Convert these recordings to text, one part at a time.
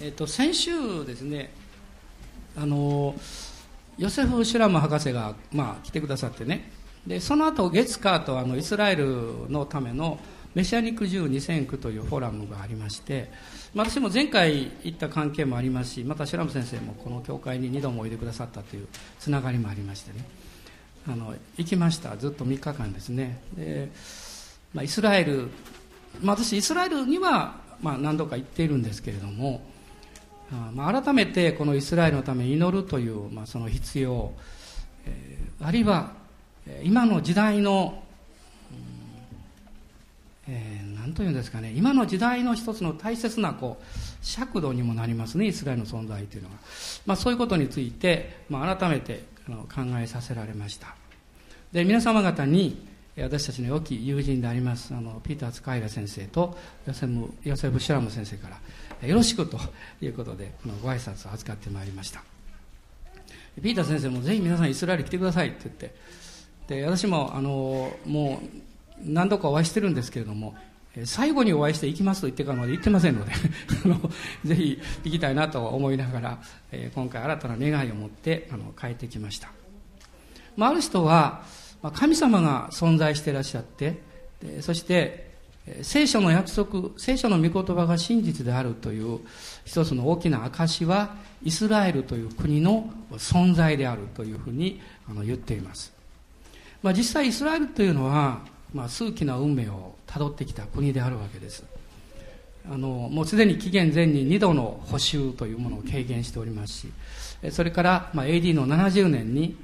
えっと、先週ですねあのヨセフ・シュラム博士が、まあ、来てくださってね。でその後月火とあのイスラエルのためのメシアニック10 2009というフォーラムがありまして私も前回行った関係もありますしまたシュラム先生もこの教会に2度もおいでくださったというつながりもありましてね。あの行きました。ずっと3日間ですね。で、まあ、イスラエル、まあ、私イスラエルには、まあ、何度か行っているんですけれどもまあ、改めてこのイスラエルのために祈るという、まあ、その必要、えー、あるいは今の時代の、うん、えー、何というんですかね今の時代の一つの大切なこう尺度にもなりますねイスラエルの存在というのが、まあ、そういうことについて、まあ、改めて考えさせられました。で皆様方に私たちの良き友人でありますあのピーター・ツカイラ先生とヨセムヨセフ・シュラム先生からよろしくということでこのご挨拶を預かってまいりました。ピーター先生もぜひ皆さんイスラエル来てくださいって言ってで私もあのもう何度かお会いしてるんですけれども最後にお会いして行きますと言ってからまで言ってませんので あのぜひ行きたいなと思いながら、え今回新たな願いを持ってあの帰ってきました、まあ、ある人はまあ神様が存在していらっしゃってそして聖書の約束、聖書の御言葉が真実であるという一つの大きな証は、イスラエルという国の存在であるというふうにあの言っています。まあ、実際イスラエルというのは、まあ、数奇な運命をたどってきた国であるわけです。あのもうすでに紀元前に2度の補修というものを経験しておりますし、それから、まあ、AD の70年に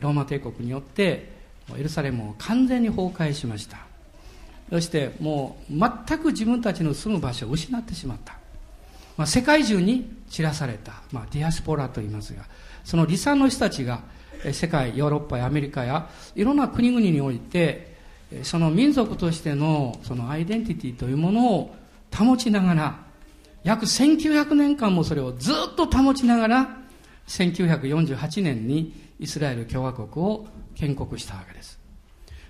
ローマ帝国によってエルサレムを完全に崩壊しました。そしてもう全く自分たちの住む場所を失ってしまった、まあ、世界中に散らされた、まあ、ディアスポラと言いますがその離散の人たちが世界ヨーロッパやアメリカやいろんな国々においてその民族としてのそのアイデンティティというものを保ちながら約1900年間もそれをずっと保ちながら1948年にイスラエル共和国を建国したわけです、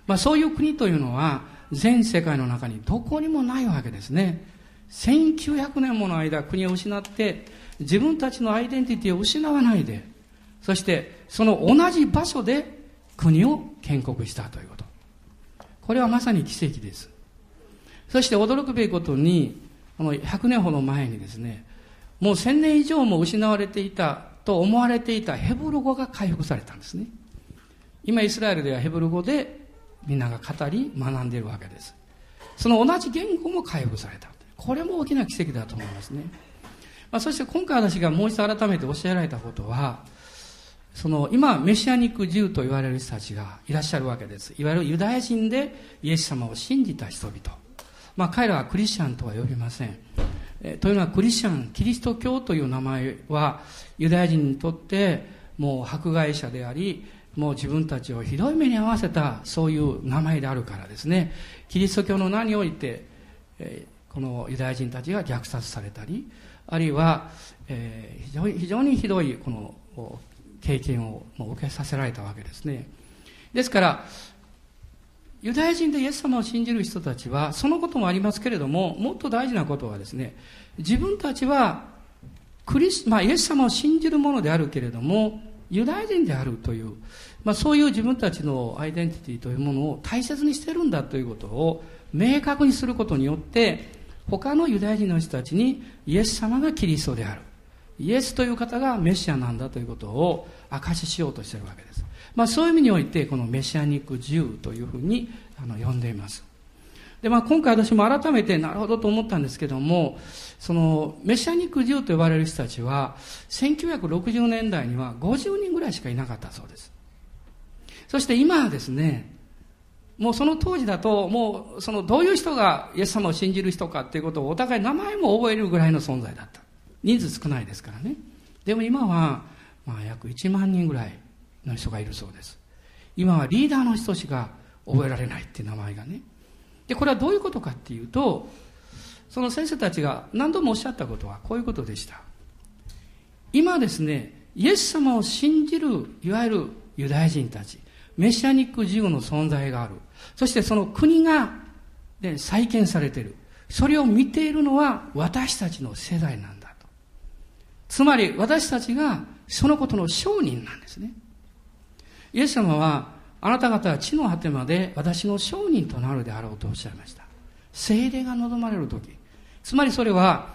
まあ、そういう国というのは全世界の中にどこにもないわけですね。1900年もの間国を失って自分たちのアイデンティティを失わないで、そしてその同じ場所で国を建国したということ。これはまさに奇跡です。そして驚くべきことに、この100年ほど前にですね、もう1000年以上も失われていたと思われていたヘブル語が回復されたんですね。今イスラエルではヘブル語でみんなが語り学んでいるわけです。その同じ言語も回復された。これも大きな奇跡だと思いますね、まあ、そして今回私がもう一度改めて教えられたことはその今メシアニックジューと言われる人たちがいらっしゃるわけです。いわゆるユダヤ人でイエス様を信じた人々。まあ彼らはクリスチャンとは呼びません。えというのはクリスチャンキリスト教という名前はユダヤ人にとってもう迫害者でありもう自分たちをひどい目に遭わせたそういう名前であるからですね。キリスト教の名において、え、このユダヤ人たちが虐殺されたりあるいは、え、非常に非常にひどいこの経験を受けさせられたわけですね。ですからユダヤ人でイエス様を信じる人たちはそのこともありますけれどももっと大事なことはですね自分たちはクリス、まあ、イエス様を信じるものであるけれどもユダヤ人であるという、まあ、そういう自分たちのアイデンティティというものを大切にしてるんだということを明確にすることによって他のユダヤ人の人たちにイエス様がキリストである。イエスという方がメシアなんだということを証ししようとしているわけです、まあ、そういう意味においてこのメシアニック自由というふうにあの呼んでいます。で、まあ、今回私も改めてなるほどと思ったんですけどもそのメシアニック自由と呼ばれる人たちは1960年代には50人ぐらいしかいなかったそうです。そして今はですねもうその当時だともうそのどういう人がイエス様を信じる人かっていうことをお互い名前も覚えるぐらいの存在だった。人数少ないですからね。でも今はまあ約1万人ぐらいの人がいるそうです。今はリーダーの人しか覚えられないっていう名前がねでこれはどういうことかっていうとその先生たちが何度もおっしゃったことはこういうことでした。今ですね、イエス様を信じる、いわゆるユダヤ人たち、メシアニック自由の存在がある。そしてその国が、ね、再建されている。それを見ているのは私たちの世代なんだと。つまり私たちがそのことの証人なんですね。イエス様は、あなた方は地の果てまで私の証人となるであろうとおっしゃいました。精霊が望まれる時。つまりそれは、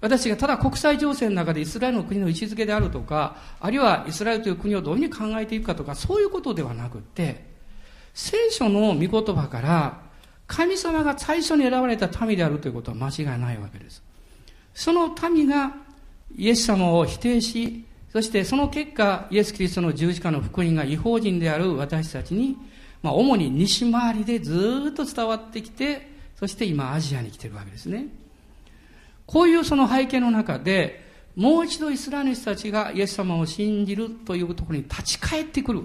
私がただ国際情勢の中でイスラエルの国の位置づけであるとか、あるいはイスラエルという国をどういうふうに考えていくかとか、そういうことではなくって、聖書の御言葉から、神様が最初に選ばれた民であるということは間違いないわけです。その民がイエス様を否定し、そしてその結果、イエス・キリストの十字架の福音が違法人である私たちに、まあ、主に西回りでずっと伝わってきて、そして今アジアに来ているわけですね。こういうその背景の中で、もう一度イスラエル人たちがイエス様を信じるというところに立ち返ってくる。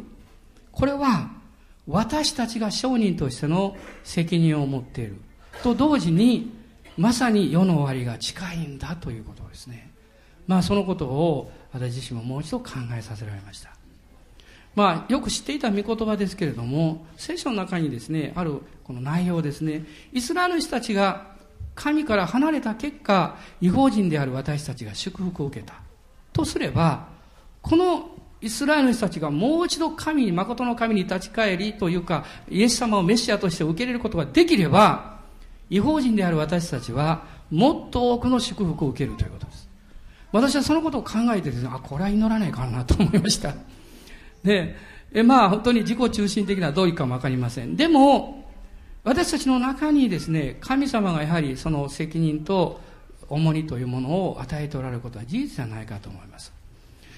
これは、私たちが商人としての責任を持っている。と同時に、まさに世の終わりが近いんだということですね。まあそのことを私自身ももう一度考えさせられました。まあよく知っていた御言葉ですけれども、聖書の中にですね、あるこの内容ですね、イスラエルの人たちが神から離れた結果、違法人である私たちが祝福を受けた。とすれば、このイスラエルの人たちがもう一度神に、誠の神に立ち返りというか、イエス様をメシアとして受け入れることができれば、違法人である私たちは、もっと多くの祝福を受けるということです。私はそのことを考えてですね、あ、これは祈らないかなと思いました。で、えまあ本当に自己中心的などういうかもわかりません。でも、私たちの中にですね、神様がやはりその責任と重荷というものを与えておられることは事実じゃないかと思います。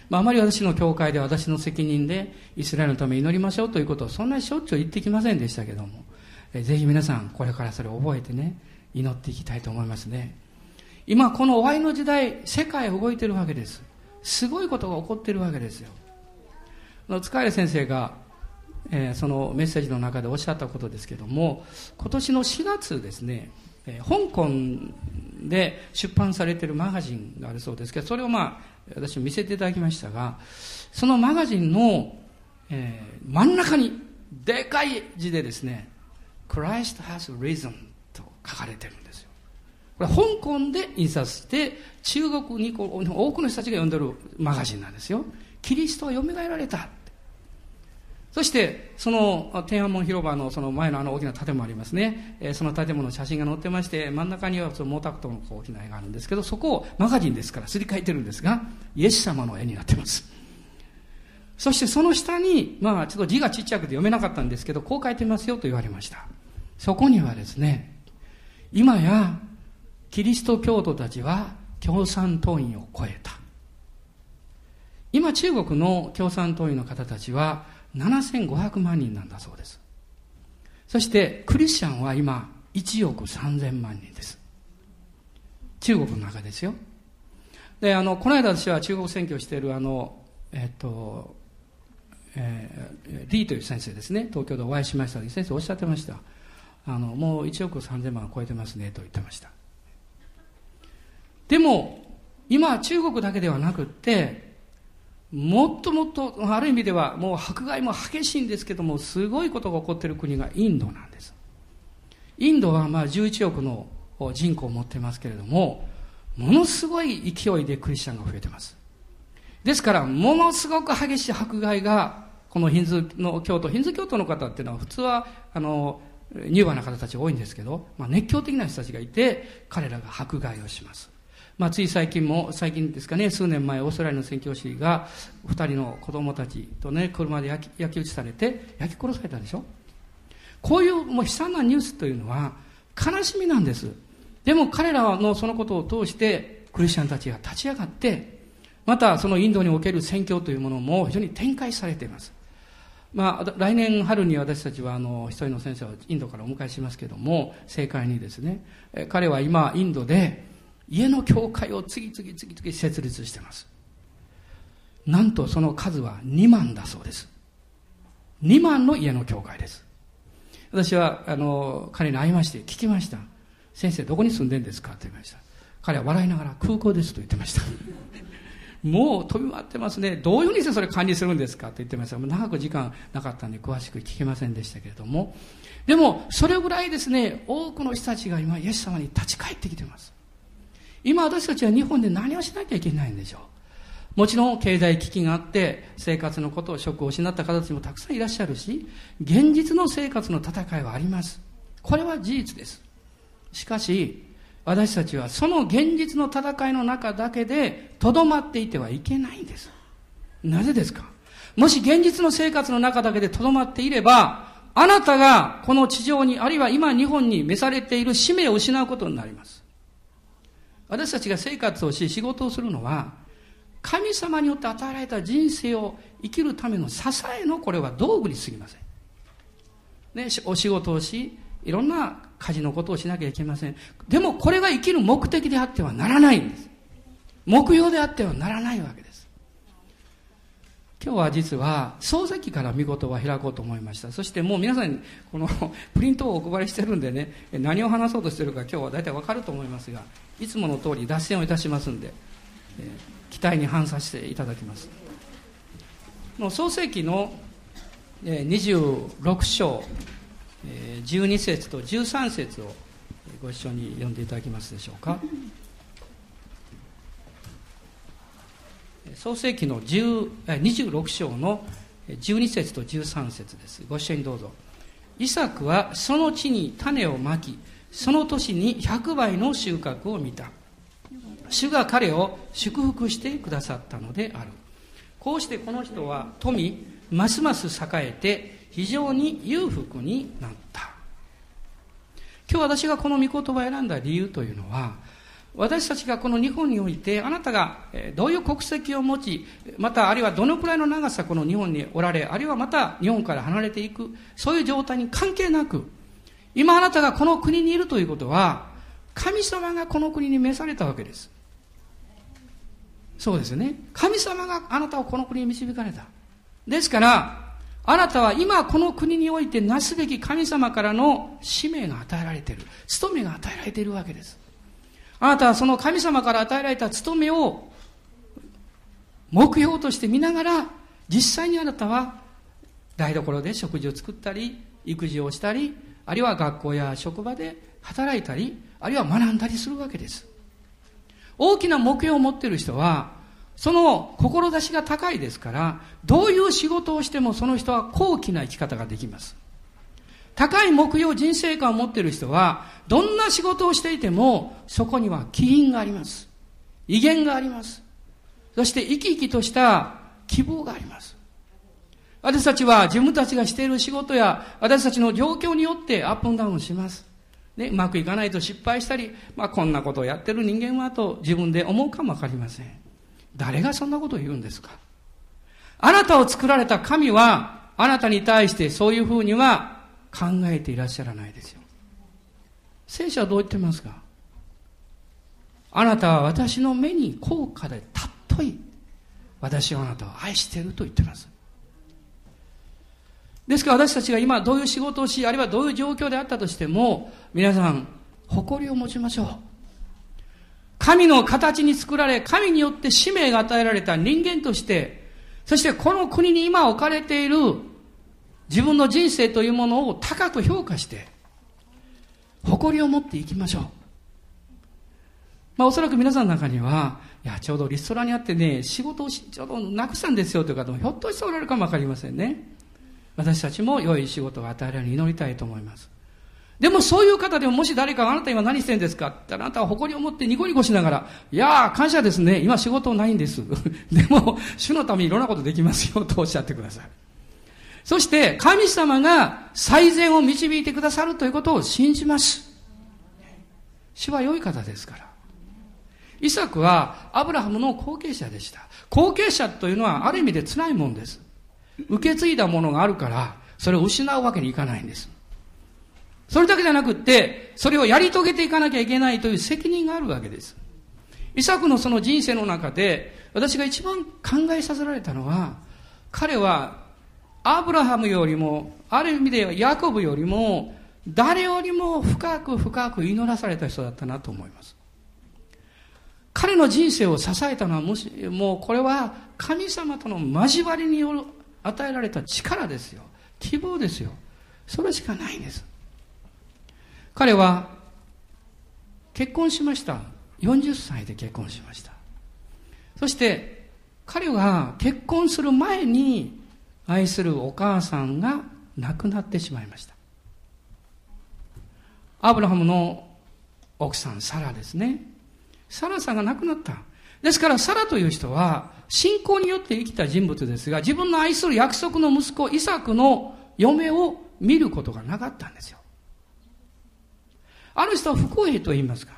まあ、あまり私の教会で私の責任でイスラエルのため祈りましょうということをそんなにしょっちゅう言ってきませんでしたけども、えぜひ皆さんこれからそれを覚えてね、祈っていきたいと思いますね。今この終わりの時代、世界動いてるわけです。すごいことが起こってるわけですよ。塚谷先生が、えー、そのメッセージの中でおっしゃったことですけども、今年の4月ですね、えー、香港で出版されてるマガジンがあるそうですけど、それをまあ、私見せていただきましたが、そのマガジンの、えー、真ん中に、でかい字でですね、Christ has risen と書かれてるんです。これ香港で印刷して、中国にこう多くの人たちが読んでるマガジンなんですよ。キリストは蘇られた。そして、その天安門広場のその前のあの大きな建物ありますね。えー、その建物の写真が載ってまして、真ん中にはその毛沢東の大きな絵があるんですけど、そこをマガジンですからすり替えてるんですが、イエス様の絵になってます。そしてその下に、まあちょっと字がちっちゃくて読めなかったんですけど、こう書いてますよと言われました。そこにはですね、今やキリスト教徒たちは共産党員を超えた。今中国の共産党員の方たちは7500万人なんだそうです。そしてクリスチャンは今1億3000万人です。中国の中ですよ。で、あの、この間私は中国選挙しているあの、えっと、えー、リーという先生ですね、東京でお会いしました先生おっしゃってました。あの、もう1億3000万を超えてますねと言ってました。でも、今中国だけではなくって、もっともっと、ある意味ではもう迫害も激しいんですけども、すごいことが起こっている国がインドなんです。インドはまあ11億の人口を持ってますけれども、ものすごい勢いでクリスチャンが増えてます。ですから、ものすごく激しい迫害が、このヒンズーの教徒、ヒンズー教徒の方っていうのは普通は、あの、乳和な方たち多いんですけど、まあ、熱狂的な人たちがいて、彼らが迫害をします。まあ、つい最近も、最近ですかね、数年前、オーストラリアの宣教師が、二人の子供たちとね、車で焼き焼き討ちされて、焼き殺されたでしょ？こういうもう悲惨なニュースというのは、悲しみなんです。でも彼らのそのことを通して、クリスチャンたちが立ち上がって、またそのインドにおける宣教というものも非常に展開されています。まあ、来年春に私たちはあの一人の先生をインドからお迎えしますけども、正解にですね、彼は今インドで家の教会を次々次々設立してます。なんとその数は2万だそうです。2万の家の教会です。私は、あの、彼に会いまして聞きました。先生、どこに住んでんですか？って言いました。彼は笑いながら空港ですと言ってました。もう飛び回ってますね。どういうふうにしてそれ管理するんですか？って言ってましたもう。長く時間なかったんで詳しく聞けませんでしたけれども。でも、それぐらいですね、多くの人たちが今、イエス様に立ち返ってきてます。今私たちは日本で何をしなきゃいけないんでしょう？もちろん経済危機があって生活のことを職を失った方たちもたくさんいらっしゃるし現実の生活の戦いはあります。これは事実です。しかし私たちはその現実の戦いの中だけでとどまっていてはいけないんです。なぜですか？もし現実の生活の中だけでとどまっていればあなたがこの地上にあるいは今日本に召されている使命を失うことになります。私たちが生活をし仕事をするのは神様によって与えられた人生を生きるための支えのこれは道具にすぎません。ね、お仕事をし、いろんな家事のことをしなきゃいけません。でもこれが生きる目的であってはならないんです。目標であってはならないわけです。今日は実は漱石から見事は開こうと思いました。そしてもう皆さんにこの プリントをお配りしてるんでね、何を話そうとしてるか今日は大体わかると思いますが、いつもの通り脱線をいたしますんで、えー期待に反させていただきますもう創世記のえ26章え12節と13節をご一緒に読んでいただけますでしょうか創世記の26章の12節と13節です。ご一緒にどうぞ。イサクはその地に種をまきその年に100倍の収穫を見た。主が彼を祝福してくださったのである。こうしてこの人は富ますます栄えて非常に裕福になった。今日私がこの御言葉を選んだ理由というのは私たちがこの日本においてあなたがどういう国籍を持ちまたあるいはどのくらいの長さこの日本におられあるいはまた日本から離れていくそういう状態に関係なく今あなたがこの国にいるということは神様がこの国に召されたわけですそうですね。神様があなたをこの国に導かれた。ですから、あなたは今この国においてなすべき神様からの使命が与えられている。務めが与えられているわけです。あなたはその神様から与えられた務めを目標として見ながら、実際にあなたは台所で食事を作ったり、育児をしたり、ある。いは学校や職場で働いたり、ある。いは学んだりする。わけです。大きな目標を持っている。人は、その志が高いですから、どういう仕事をしてもその人は高貴な生き方ができます。高い目標、人生観を持っている人は、どんな仕事をしていても、そこには起因があります。威厳があります。そして生き生きとした希望があります。私たちは自分たちがしている仕事や私たちの状況によってアップダウンします。ね、うまくいかないと失敗したり、まあ、こんなことをやってる人間はと自分で思うかもわかりません。誰がそんなことを言うんですかあなたを作られた神は、あなたに対してそういうふうには考えていらっしゃらないですよ。聖書はどう言ってますか？あなたは私の目に高価で尊い。私はあなたを愛していると言ってます。ですから私たちが今どういう仕事をし、あるいはどういう状況であったとしても、皆さん、誇りを持ちましょう。神の形に作られ、神によって使命が与えられた人間として、そしてこの国に今置かれている自分の人生というものを高く評価して、誇りを持っていきましょう。まあおそらく皆さんの中には、いや、ちょうどリストラにあってね、仕事をちょうどなくしたんですよという方もひょっとしておられるかもわかりませんね。私たちも良い仕事が与えられるように祈りたいと思います。でもそういう方でももし誰かがあなた今何してるんですかってあなたは誇りを持ってニコニコしながら、いやー感謝ですね。今仕事ないんです。でも、主のためにいろんなことできますよとおっしゃってください。そして神様が最善を導いてくださるということを信じます。主は良い方ですから。イサクはアブラハムの後継者でした。後継者というのはある意味で辛いもんです。受け継いだものがあるから、それを失うわけにいかないんです。それだけじゃなくって、それをやり遂げていかなきゃいけないという責任があるわけです。イサクのその人生の中で、私が一番考えさせられたのは、彼は、アブラハムよりも、ある意味でヤコブよりも、誰よりも深く深く祈らされた人だったなと思います。彼の人生を支えたのは、もし、もうこれは神様との交わりによる与えられた力ですよ。希望ですよ。それしかないんです。彼は結婚しました。40歳で結婚しました。そして、彼は結婚する前に愛するお母さんが亡くなってしまいました。アブラハムの奥さん、サラですね。サラさんが亡くなった。ですから、サラという人は、信仰によって生きた人物ですが、自分の愛する約束の息子、イサクの嫁を見ることがなかったんですよ。ある人は不公平と言いますか。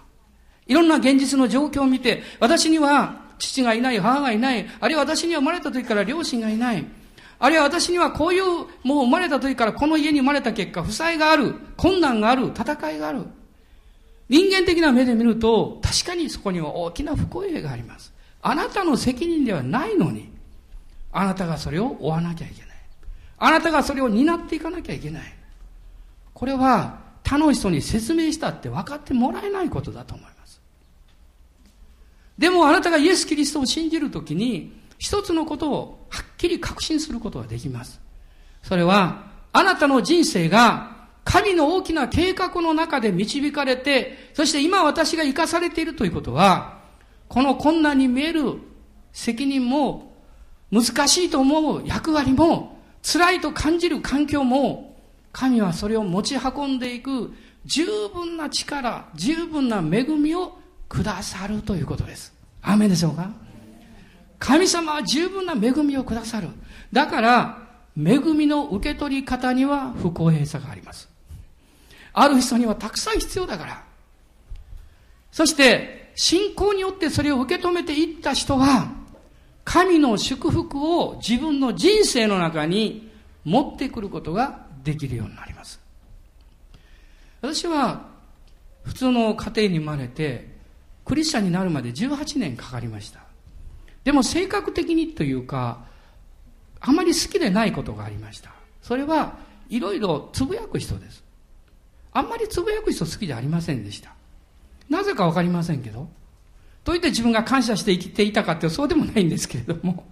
いろんな現実の状況を見て、私には父がいない、母がいない、あるいは私には生まれた時から両親がいない。あるいは私にはこういう、もう生まれた時からこの家に生まれた結果、負債がある、困難がある、戦いがある。人間的な目で見ると、確かにそこには大きな不公平があります。あなたの責任ではないのに、あなたがそれを追わなきゃいけない。あなたがそれを担っていかなきゃいけない。これは、他の人に説明したって分かってもらえないことだと思います。でもあなたがイエス・キリストを信じるときに、一つのことをはっきり確信することができます。それは、あなたの人生が神の大きな計画の中で導かれて、そして今私が生かされているということは、この困難に見える責任も、難しいと思う役割も、辛いと感じる環境も、神はそれを持ち運んでいく十分な力、十分な恵みをくださるということです。アメでしょうか？神様は十分な恵みをくださる。だから、恵みの受け取り方には不公平さがあります。ある人にはたくさん必要だから。そして、信仰によってそれを受け止めていった人は、神の祝福を自分の人生の中に持ってくることができるようになります。私は、普通の家庭に生まれて、クリスチャンになるまで18年かかりました。でも性格的にというか、あまり好きでないことがありました。それはいろいろつぶやく人です。あんまりつぶやく人好きじゃありませんでした。なぜかわかりませんけど。といって自分が感謝して生きていたかってそうでもないんですけれども。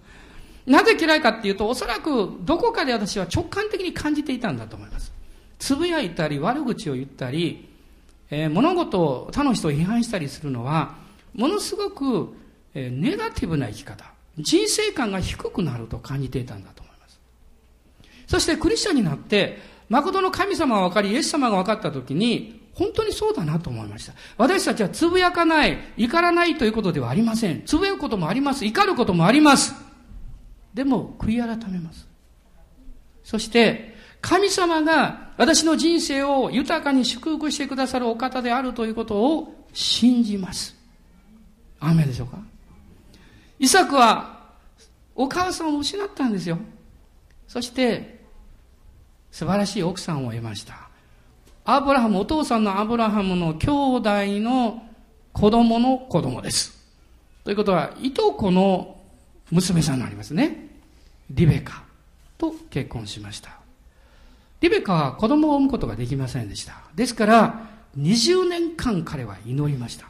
なぜ嫌いかっていうと、おそらくどこかで私は直感的に感じていたんだと思います。つぶやいたり悪口を言ったり、えー、物事を他の人を批判したりするのは、ものすごくえネガティブな生き方、人生観が低くなると感じていたんだと思います。そしてクリスチャンになって、誠の神様が分かり、イエス様が分かった時に、本当にそうだなと思いました。私たちはつぶやかない、怒らないということではありません。つぶやくこともあります。怒ることもあります。でも、悔い改めます。そして、神様が私の人生を豊かに祝福してくださるお方であるということを信じます。雨でしょうか？イサクはお母さんを失ったんですよ。そして、素晴らしい奥さんを得ました。アブラハム、お父さんのアブラハムの兄弟の子供の子供です。ということは、いとこの娘さんになりますね。リベカと結婚しました。リベカは子供を産むことができませんでした。ですから、20年間彼は祈りました。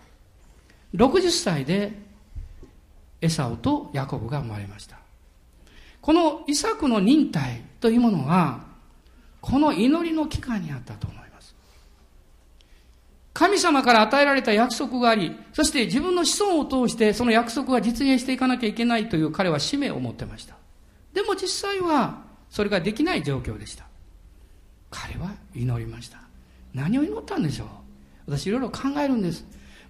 60歳でエサオとヤコブが生まれました。このイサクの忍耐というものは、この祈りの期間にあったと思います。神様から与えられた約束があり、そして自分の子孫を通してその約束が実現していかなきゃいけないという彼は使命を持ってました。でも実際はそれができない状況でした。彼は祈りました。何を祈ったんでしょう？私いろいろ考えるんです。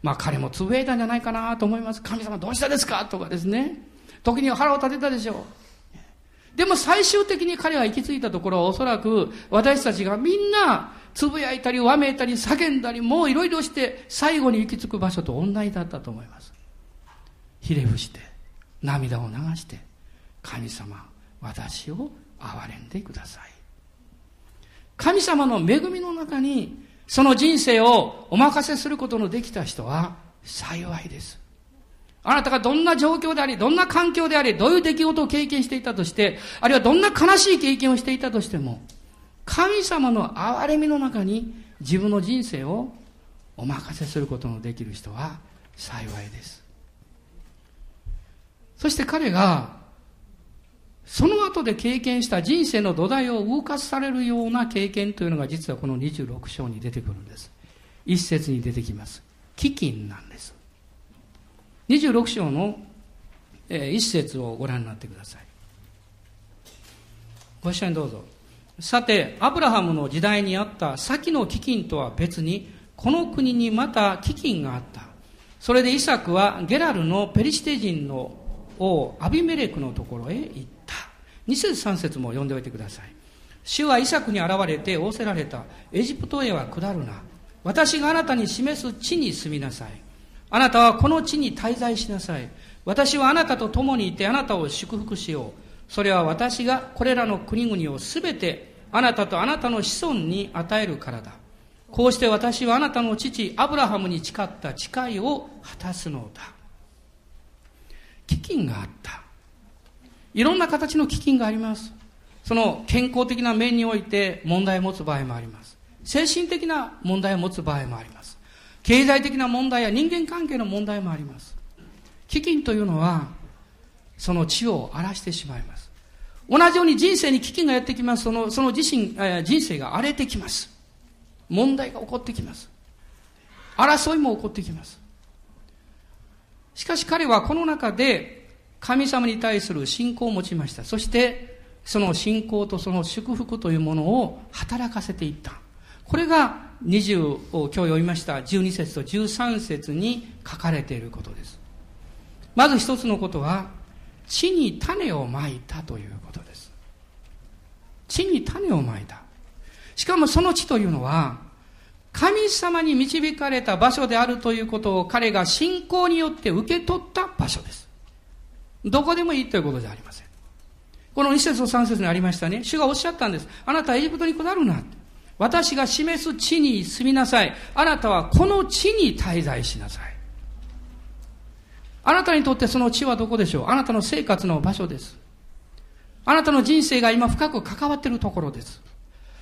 まあ彼もつぶやいたんじゃないかなと思います。神様どうしたですかとかですね。時には腹を立てたでしょう。でも最終的に彼は行き着いたところはおそらく私たちがみんなつぶやいたりわめいたり叫んだりもういろいろして最後に行き着く場所と同じだったと思います。ひれ伏して涙を流して神様私を憐れんでください。神様の恵みの中にその人生をお任せすることのできた人は幸いです。あなたがどんな状況であり、どんな環境であり、どういう出来事を経験していたとして、あるいはどんな悲しい経験をしていたとしても、神様の憐れみの中に自分の人生をお任せすることのできる人は幸いです。そして彼がその後で経験した人生の土台を動かされるような経験というのが実はこの26章に出てくるんです。一節に出てきます。飢饉なんです。26章のえ、一節をご覧になってください。ご一緒にどうぞ。さて、アブラハムの時代にあった先の飢饉とは別に、この国にまた飢饉があった。それでイサクはゲラルのペリシテ人の王アビメレクのところへ行った。2節3節も読んでおいてください。主はイサクに現れて仰せられた。エジプトへは下るな。私があなたに示す地に住みなさい。あなたはこの地に滞在しなさい。私はあなたと共にいてあなたを祝福しよう。それは私がこれらの国々をすべてあなたとあなたの子孫に与えるからだ。こうして私はあなたの父アブラハムに誓った誓いを果たすのだ。飢饉があった。いろんな形の飢饉があります。その健康的な面において問題を持つ場合もあります。精神的な問題を持つ場合もあります。経済的な問題や人間関係の問題もあります。飢饉というのは、その地を荒らしてしまいます。同じように人生に飢饉がやってきます。その、その自身、えー、人生が荒れてきます。問題が起こってきます。争いも起こってきます。しかし彼はこの中で神様に対する信仰を持ちました。そしてその信仰とその祝福というものを働かせていった。これが20を今日読みました12節と13節に書かれていることです。まず一つのことは、地に種をまいたということです。地に種をまいた。しかもその地というのは、神様に導かれた場所であるということを彼が信仰によって受け取った場所です。どこでもいいということじゃありません。この2節と3節にありましたね。主がおっしゃったんです。あなたはエジプトに下るな。私が示す地に住みなさい。あなたはこの地に滞在しなさい。あなたにとってその地はどこでしょうあなたの生活の場所です。あなたの人生が今深く関わっているところです。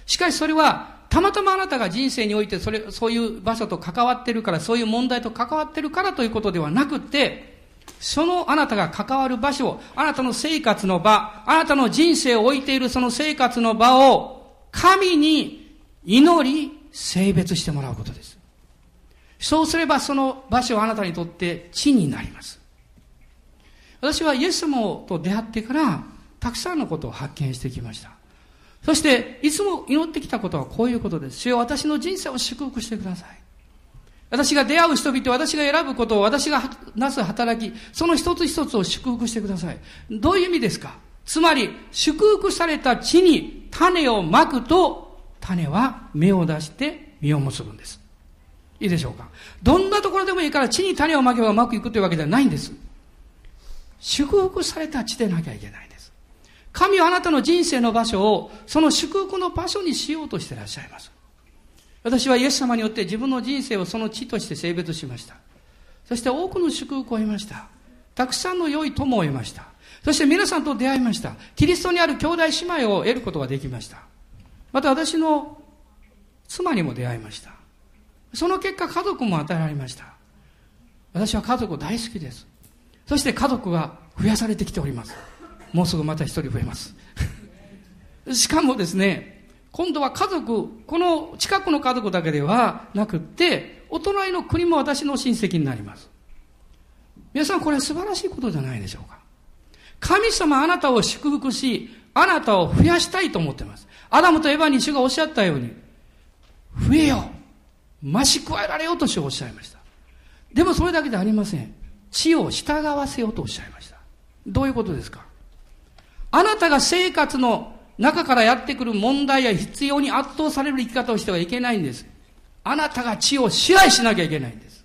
しかしそれは、たまたまあなたが人生においてそれ、そういう場所と関わっているから、そういう問題と関わっているからということではなくて、そのあなたが関わる場所を、あなたの生活の場、あなたの人生を置いているその生活の場を、神に祈り、性別してもらうことです。そうすればその場所はあなたにとって地になります。私はイエス様と出会ってから、たくさんのことを発見してきました。そして、いつも祈ってきたことはこういうことです。主よ私の人生を祝福してください。私が出会う人々、私が選ぶことを、私がなす働き、その一つ一つを祝福してください。どういう意味ですか？つまり、祝福された地に種をまくと、種は芽を出して実を結ぶんです。いいでしょうか？どんなところでもいいから地に種をまけばうまくいくというわけではないんです。祝福された地でなきゃいけないんです。神はあなたの人生の場所をその祝福の場所にしようとしていらっしゃいます。私はイエス様によって自分の人生をその地として性別しました。そして多くの祝福を得ました。たくさんの良い友を得ました。そして皆さんと出会いました。キリストにある兄弟姉妹を得ることができました。また私の妻にも出会いました。その結果家族も与えられました。私は家族大好きです。そして家族は増やされてきております。もうすぐまた一人増えます。しかもですね、今度は家族、この近くの家族だけではなくって、お隣の国も私の親戚になります。皆さんこれ素晴らしいことじゃないでしょうか。神様あなたを祝福し、あなたを増やしたいと思っています。アダムとエヴァに主がおっしゃったように、増えよ。増し加えられようとしておっしゃいました。でもそれだけでありません。地を従わせようとおっしゃいました。どういうことですか？あなたが生活の中からやってくる問題や必要に圧倒される生き方をしてはいけないんです。あなたが地を支配しなきゃいけないんです。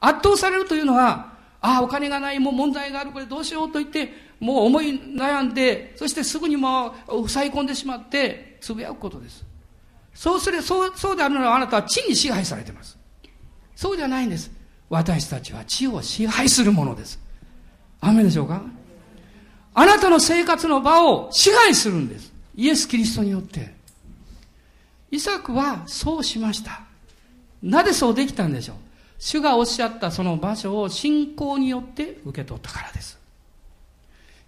圧倒されるというのは、ああ、お金がない、もう問題がある、これどうしようと言って、もう思い悩んで、そしてすぐにもう塞い込んでしまって、つぶやくことです。そうすれ、そう、そうであるならあなたは地に支配されています。そうじゃないんです。私たちは地を支配するものです。雨でしょうか？あなたの生活の場を支配するんです。イエス・キリストによって。イサクはそうしました。なぜそうできたんでしょう主がおっしゃったその場所を信仰によって受け取ったからです。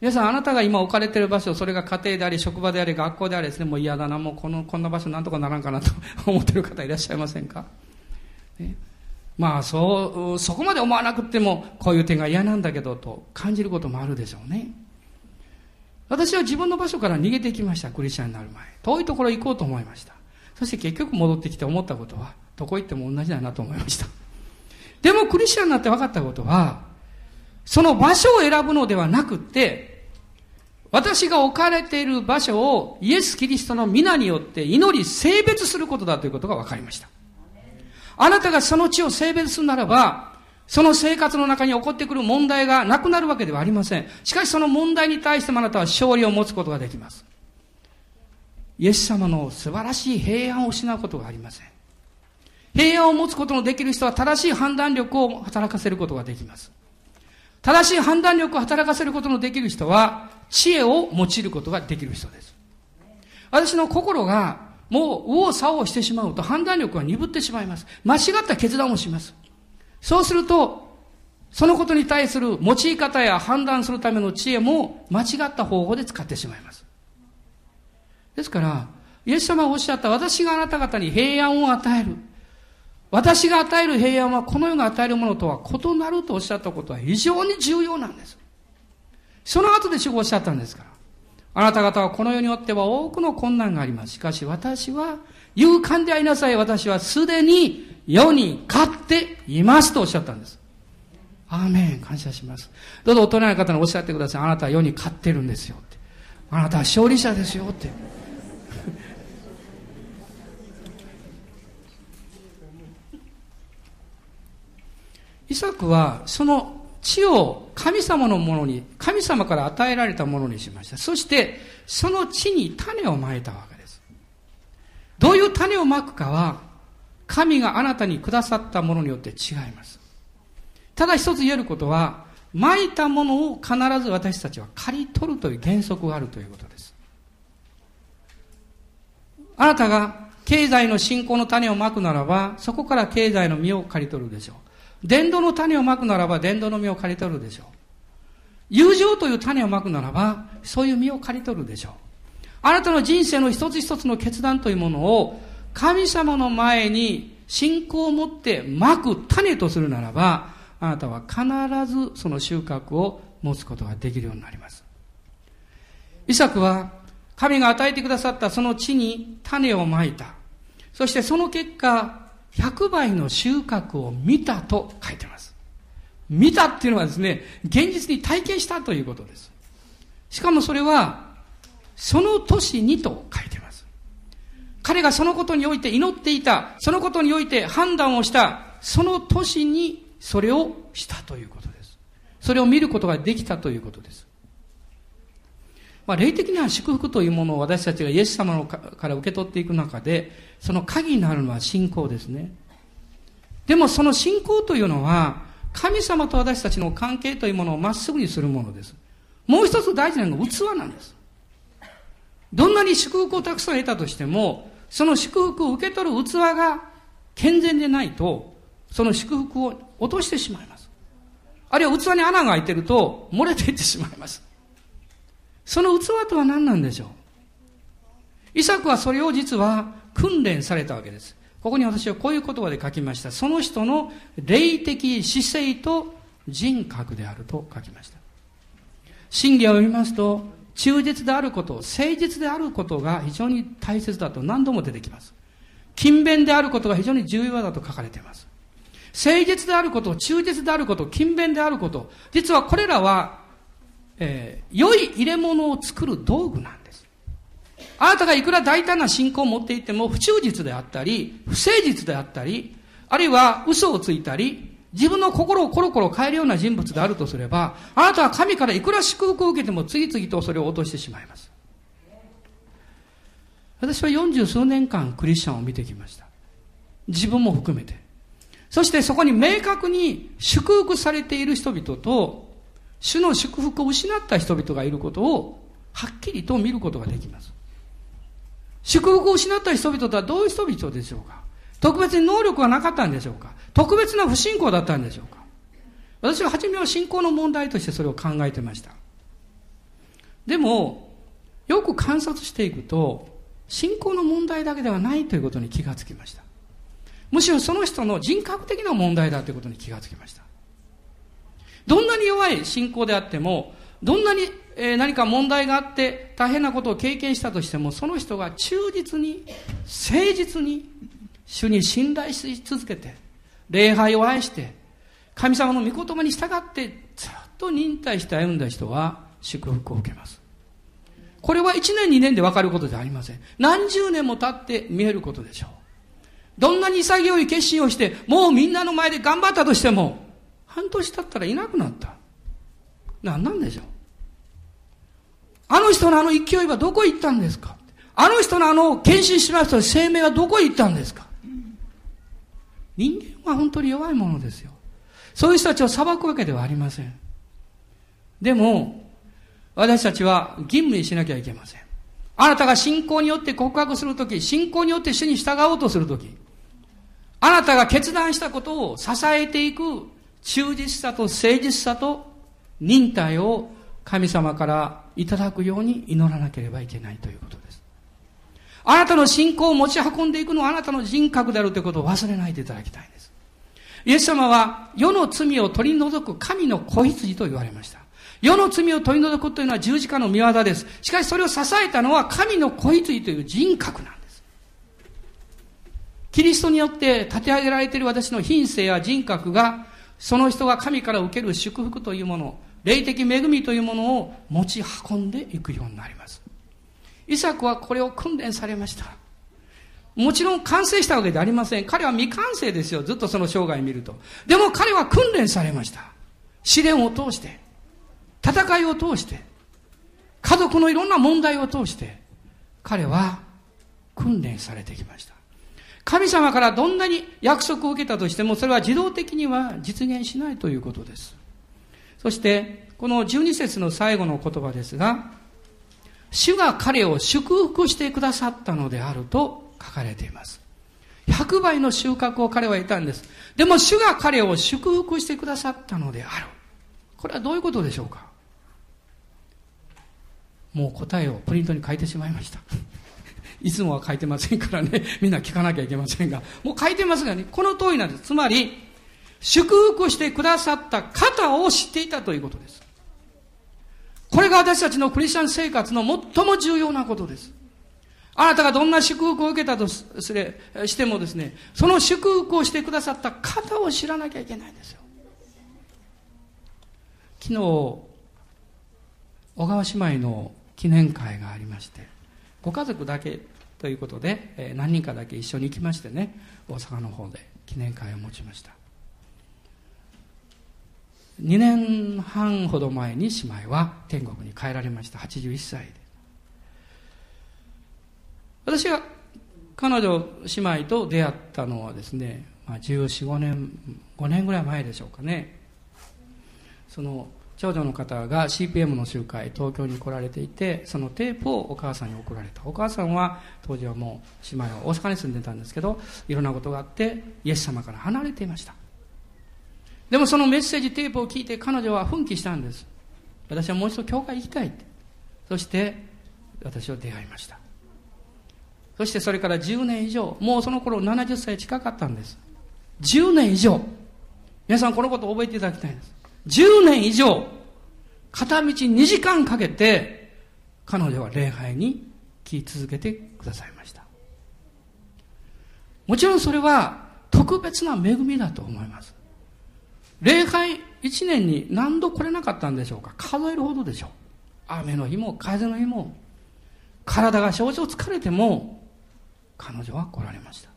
皆さん、あなたが今置かれている場所、それが家庭であり、職場であり、学校でありですね、もう嫌だな、もうこの、こんな場所なんとかならんかなと 思っている方いらっしゃいませんか、ね、まあそう、そこまで思わなくてもこういう点が嫌なんだけどと感じることもあるでしょうね。私は自分の場所から逃げてきました、クリスチャンになる前。遠いところ行こうと思いました。そして結局戻ってきて思ったことは、どこ行っても同じだなと思いました。でもクリスチャンになって分かったことは、その場所を選ぶのではなくって、私が置かれている場所をイエス・キリストの皆によって祈り性別することだということが分かりました。あなたがその地を性別するならば、その生活の中に起こってくる問題がなくなるわけではありません。しかしその問題に対してもあなたは勝利を持つことができます。イエス様の素晴らしい平安を失うことがありません。平安を持つことのできる人は正しい判断力を働かせることができます。正しい判断力を働かせることのできる人は、知恵を用いることができる人です。私の心がもう右往左往してしまうと判断力は鈍ってしまいます。間違った決断をします。そうすると、そのことに対する用い方や判断するための知恵も間違った方法で使ってしまいます。ですから、イエス様がおっしゃった私があなた方に平安を与える。私が与える平安はこの世が与えるものとは異なるとおっしゃったことは非常に重要なんです。その後で主がおっしゃったんですから。あなた方はこの世によっては多くの困難があります。しかし私は勇敢でありなさい。私はすでに世に勝っていますとおっしゃったんです。アーメン。感謝します。どうぞ大人の方におっしゃってください。あなたは世に勝ってるんですよって。あなたは勝利者ですよって。イサクはその地を神様のものに、神様から与えられたものにしました。そして、その地に種をまいたわけです。どういう種をまくかは、神があなたにくださったものによって違います。ただ一つ言えることは、まいたものを必ず私たちは刈り取るという原則があるということです。あなたが経済の信仰の種をまくならば、そこから経済の実を刈り取るでしょう。伝道の種をまくならば伝道の実を刈り取るでしょう。友情という種をまくならば、そういう実を刈り取るでしょう。あなたの人生の一つ一つの決断というものを、神様の前に信仰を持ってまく種とするならば、あなたは必ずその収穫を持つことができるようになります。イサクは、神が与えてくださったその地に種をまいた。そしてその結果、100倍の収穫を見たと書いてます。見たっていうのはですね、現実に体験したということです。しかもそれは、その年にと書いてます。彼がそのことにおいて祈っていた、そのことにおいて判断をした、その年にそれをしたということです。それを見ることができたということです。まあ、霊的な祝福というものを私たちがイエス様のから受け取っていく中で、その鍵になるのは信仰ですね。でもその信仰というのは、神様と私たちの関係というものをまっすぐにするものです。もう一つ大事なのが器なんです。どんなに祝福をたくさん得たとしても、その祝福を受け取る器が健全でないと、その祝福を落としてしまいます。あるいは器に穴が開いてると漏れていってしまいます。その器とは何なんでしょう？イサクはそれを実は訓練されたわけです。ここに私はこういう言葉で書きました。その人の霊的姿勢と人格であると書きました。真理を読みますと、忠実であること、誠実であることが非常に大切だと何度も出てきます。勤勉であることが非常に重要だと書かれています。誠実であること、忠実であること、勤勉であること、実はこれらはえー、良い入れ物を作る道具なんです。あなたがいくら大胆な信仰を持っていても、不忠実であったり、不誠実であったり、あるいは嘘をついたり、自分の心をコロコロ変えるような人物であるとすれば、あなたは神からいくら祝福を受けても次々とそれを落としてしまいます。私は四十数年間クリスチャンを見てきました。自分も含めて。そしてそこに明確に祝福されている人々と、主の祝福を失った人々がいることをはっきりと見ることができます。祝福を失った人々とはどういう人々でしょうか？特別に能力がなかったんでしょうか？特別な不信仰だったんでしょうか？私は初めは信仰の問題としてそれを考えてました。でも、よく観察していくと、信仰の問題だけではないということに気がつきました。むしろその人の人格的な問題だということに気がつきました。どんなに弱い信仰であっても、どんなに何か問題があって大変なことを経験したとしても、その人が忠実に、誠実に、主に信頼し続けて、礼拝を愛して、神様の御言葉に従ってずっと忍耐して歩んだ人は祝福を受けます。これは1年2年で分かることではありません。何十年も経って見えることでしょう。どんなに潔い決心をして、もうみんなの前で頑張ったとしても、半年経ったらいなくなった。何なんでしょう。あの人のあの勢いはどこ行ったんですかあの人のあの献身しました生命はどこ行ったんですか人間は本当に弱いものですよ。そういう人たちを裁くわけではありません。でも、私たちは義務にしなきゃいけません。あなたが信仰によって告白するとき、信仰によって主に従おうとするとき、あなたが決断したことを支えていく忠実さと誠実さと忍耐を神様からいただくように祈らなければいけないということです。あなたの信仰を持ち運んでいくのはあなたの人格であるということを忘れないでいただきたいんです。イエス様は世の罪を取り除く神の子羊と言われました。世の罪を取り除くというのは十字架の見業です。しかしそれを支えたのは神の子羊という人格なんです。キリストによって立て上げられている私の品性や人格が、その人が神から受ける祝福というもの、霊的恵みというものを持ち運んでいくようになります。イサクはこれを訓練されました。もちろん完成したわけではありません。彼は未完成ですよ。ずっとその生涯見ると。でも彼は訓練されました。試練を通して、戦いを通して、家族のいろんな問題を通して、彼は訓練されてきました。神様からどんなに約束を受けたとしても、それは自動的には実現しないということです。そして、この12節の最後の言葉ですが、主が彼を祝福してくださったのであると書かれています。100倍の収穫を彼は得たんです。でも主が彼を祝福してくださったのである。これはどういうことでしょうかもう答えをプリントに書いてしまいました。いつもは書いてませんからね、みんな聞かなきゃいけませんが、もう書いてますがね、この通りなんです。つまり、祝福してくださった方を知っていたということです。これが私たちのクリスチャン生活の最も重要なことです。あなたがどんな祝福を受けたとすれしてもですね、その祝福をしてくださった方を知らなきゃいけないんですよ。昨日、小川姉妹の記念会がありまして、ご家族だけということで、え何人かだけ一緒に行きましてね、大阪の方で記念会を持ちました。2年半ほど前に姉妹は天国に帰られました。81歳で。私が彼女姉妹と出会ったのはですね、まあ、14、5年、5年ぐらい前でしょうかね。その長女の方が CPM の集会、東京に来られていて、そのテープをお母さんに送られた。お母さんは当時はもう姉妹は大阪に住んでたんですけど、いろんなことがあって、イエス様から離れていました。でもそのメッセージテープを聞いて彼女は奮起したんです。私はもう一度教会行きたいって。そして私は出会いました。そしてそれから10年以上、もうその頃70歳近かったんです。10年以上。皆さんこのことを覚えていただきたいんです。10年以上、片道2時間かけて、彼女は礼拝に聞き続けてくださいました。もちろんそれは特別な恵みだと思います。礼拝1年に何度来れなかったんでしょうか？数えるほどでしょう。雨の日も風の日も、体が少々疲れても、彼女は来られました。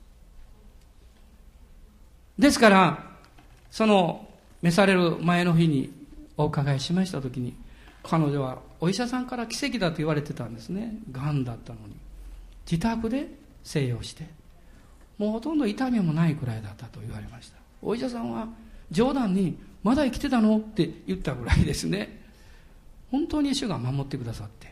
ですから、その召される前の日にお伺いしましたときに、彼女はお医者さんから奇跡だと言われてたんですね。癌だったのに。自宅で静養して、もうほとんど痛みもないくらいだったと言われました。お医者さんは冗談に、まだ生きてたの？って言ったぐらいですね。本当に主が守ってくださって。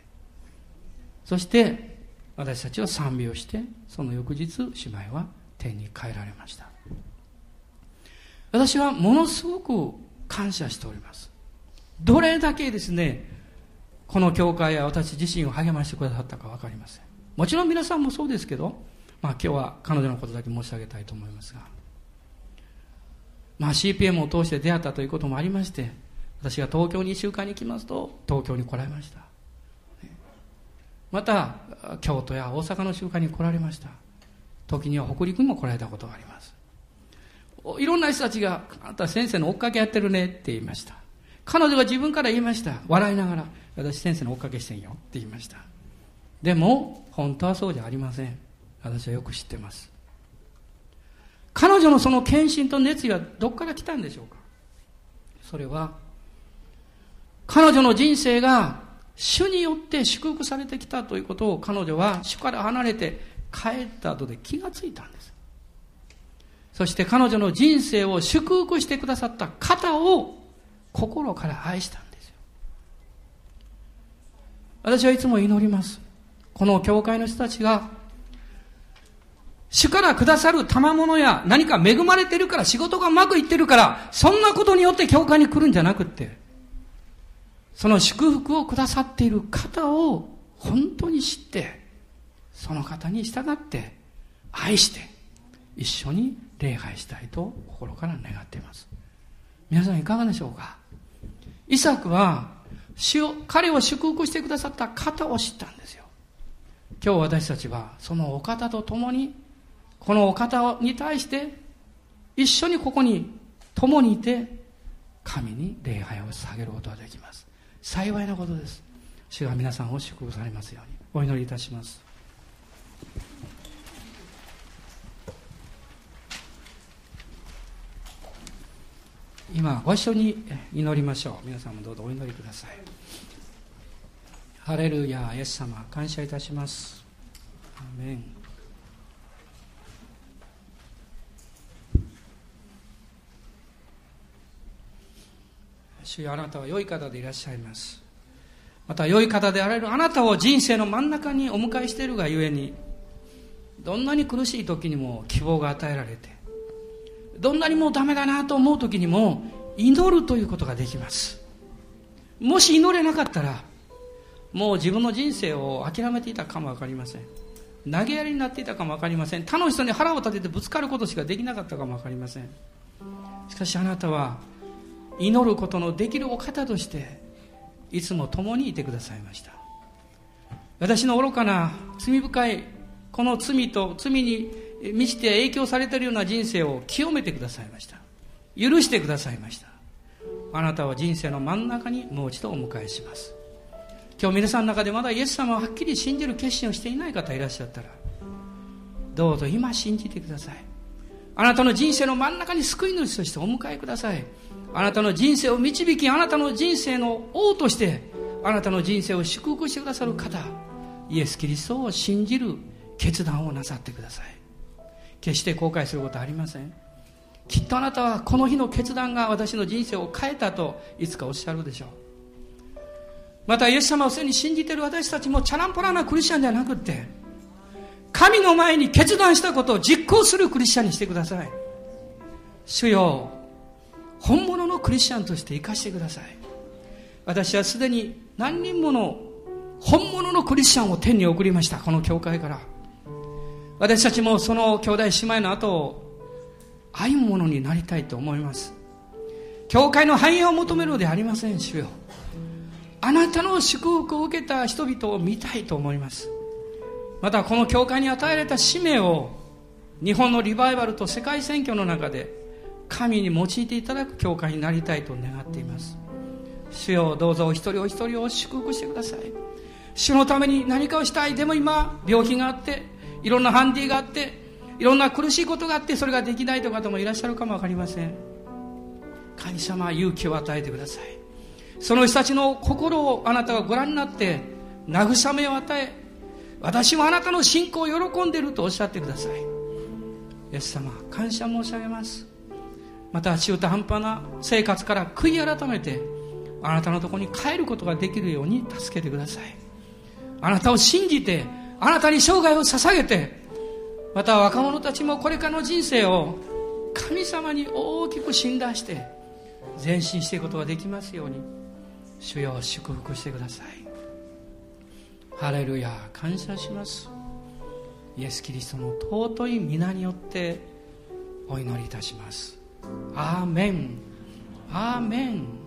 そして私たちは賛美をしてその翌日姉妹は天に帰られました私はものすごく感謝しておりますどれだけですねこの教会や私自身を励ましてくださったか分かりませんもちろん皆さんもそうですけどまあ今日は彼女のことだけ申し上げたいと思いますが、まあ CPM を通して出会ったということもありまして、私が東京に1週間に来ますと、東京に来られました。また、京都や大阪の集会に来られました。時には北陸にも来られたことがあります。いろんな人たちが、あなた先生の追っかけやってるねって言いました。彼女が自分から言いました。笑いながら、私先生の追っかけしてんよって言いました。でも、本当はそうじゃありません。私はよく知ってます。彼女のその献身と熱意はどこから来たんでしょうかそれは、彼女の人生が主によって祝福されてきたということを彼女は主から離れて帰った後で気がついたんです。そして彼女の人生を祝福してくださった方を心から愛したんですよ。私はいつも祈ります。この教会の人たちが主からくださる賜物や何か恵まれてるから仕事がうまくいってるからそんなことによって教会に来るんじゃなくってその祝福をくださっている方を本当に知って、その方に従って愛して一緒に礼拝したいと心から願っています。皆さんいかがでしょうか？イサクは主を、彼を祝福してくださった方を知ったんですよ。今日私たちはそのお方と共に、このお方に対して一緒にここに共にいて神に礼拝を捧げることができます。幸いなことです主が皆さんを祝福されますようにお祈りいたします今ご一緒に祈りましょう。皆さんもどうぞお祈りください。ハレルヤイエス様感謝いたします。アメン。主よあなたは良い方でいらっしゃいます。また良い方であられるあなたを人生の真ん中にお迎えしているがゆえにどんなに苦しい時にも希望が与えられてどんなにもうダメだなと思う時にも祈るということができます。もし祈れなかったらもう自分の人生を諦めていたかも分かりません。投げやりになっていたかも分かりません。他の人に腹を立ててぶつかることしかできなかったかも分かりません。しかしあなたは祈ることのできるお方としていつも共にいてくださいました。私の愚かな罪深いこの罪と罪に満ちて影響されているような人生を清めてくださいました。許してくださいました。あなたは人生の真ん中にもう一度お迎えします。今日皆さんの中でまだイエス様をはっきり信じる決心をしていない方いらっしゃったらどうぞ今信じてください。あなたの人生の真ん中に救い主としてお迎えください。あなたの人生を導きあなたの人生の王としてあなたの人生を祝福してくださる方イエス・キリストを信じる決断をなさってください。決して後悔することはありません。きっとあなたはこの日の決断が私の人生を変えたといつかおっしゃるでしょう。またイエス様をすでに信じている私たちもチャランポラなクリスチャンじゃなくて神の前に決断したことを実行するクリスチャンにしてください。主よ本物のクリスチャンとして生かしてください。私はすでに何人もの本物のクリスチャンを天に送りました。この教会から。私たちもその兄弟姉妹の後を歩むものになりたいと思います。教会の繁栄を求めるのではありません主よ。あなたの祝福を受けた人々を見たいと思います。またこの教会に与えられた使命を日本のリバイバルと世界選挙の中で神に用いていただく教会になりたいと願っています。主よどうぞお一人お一人を祝福してください。主のために何かをしたい。でも今病気があっていろんなハンディがあっていろんな苦しいことがあってそれができないという方もいらっしゃるかも分かりません。神様勇気を与えてください。その人たちの心をあなたがご覧になって慰めを与え私もあなたの信仰を喜んでいるとおっしゃってください。イエス様感謝申し上げます。また中途半端な生活から悔い改めてあなたのところに帰ることができるように助けてください。あなたを信じてあなたに生涯を捧げてまた若者たちもこれからの人生を神様に大きく信頼して前進していくことができますように主よ祝福してください。ハレルヤ感謝します。イエス・キリストの尊い皆によってお祈りいたします。アーメン。アーメン。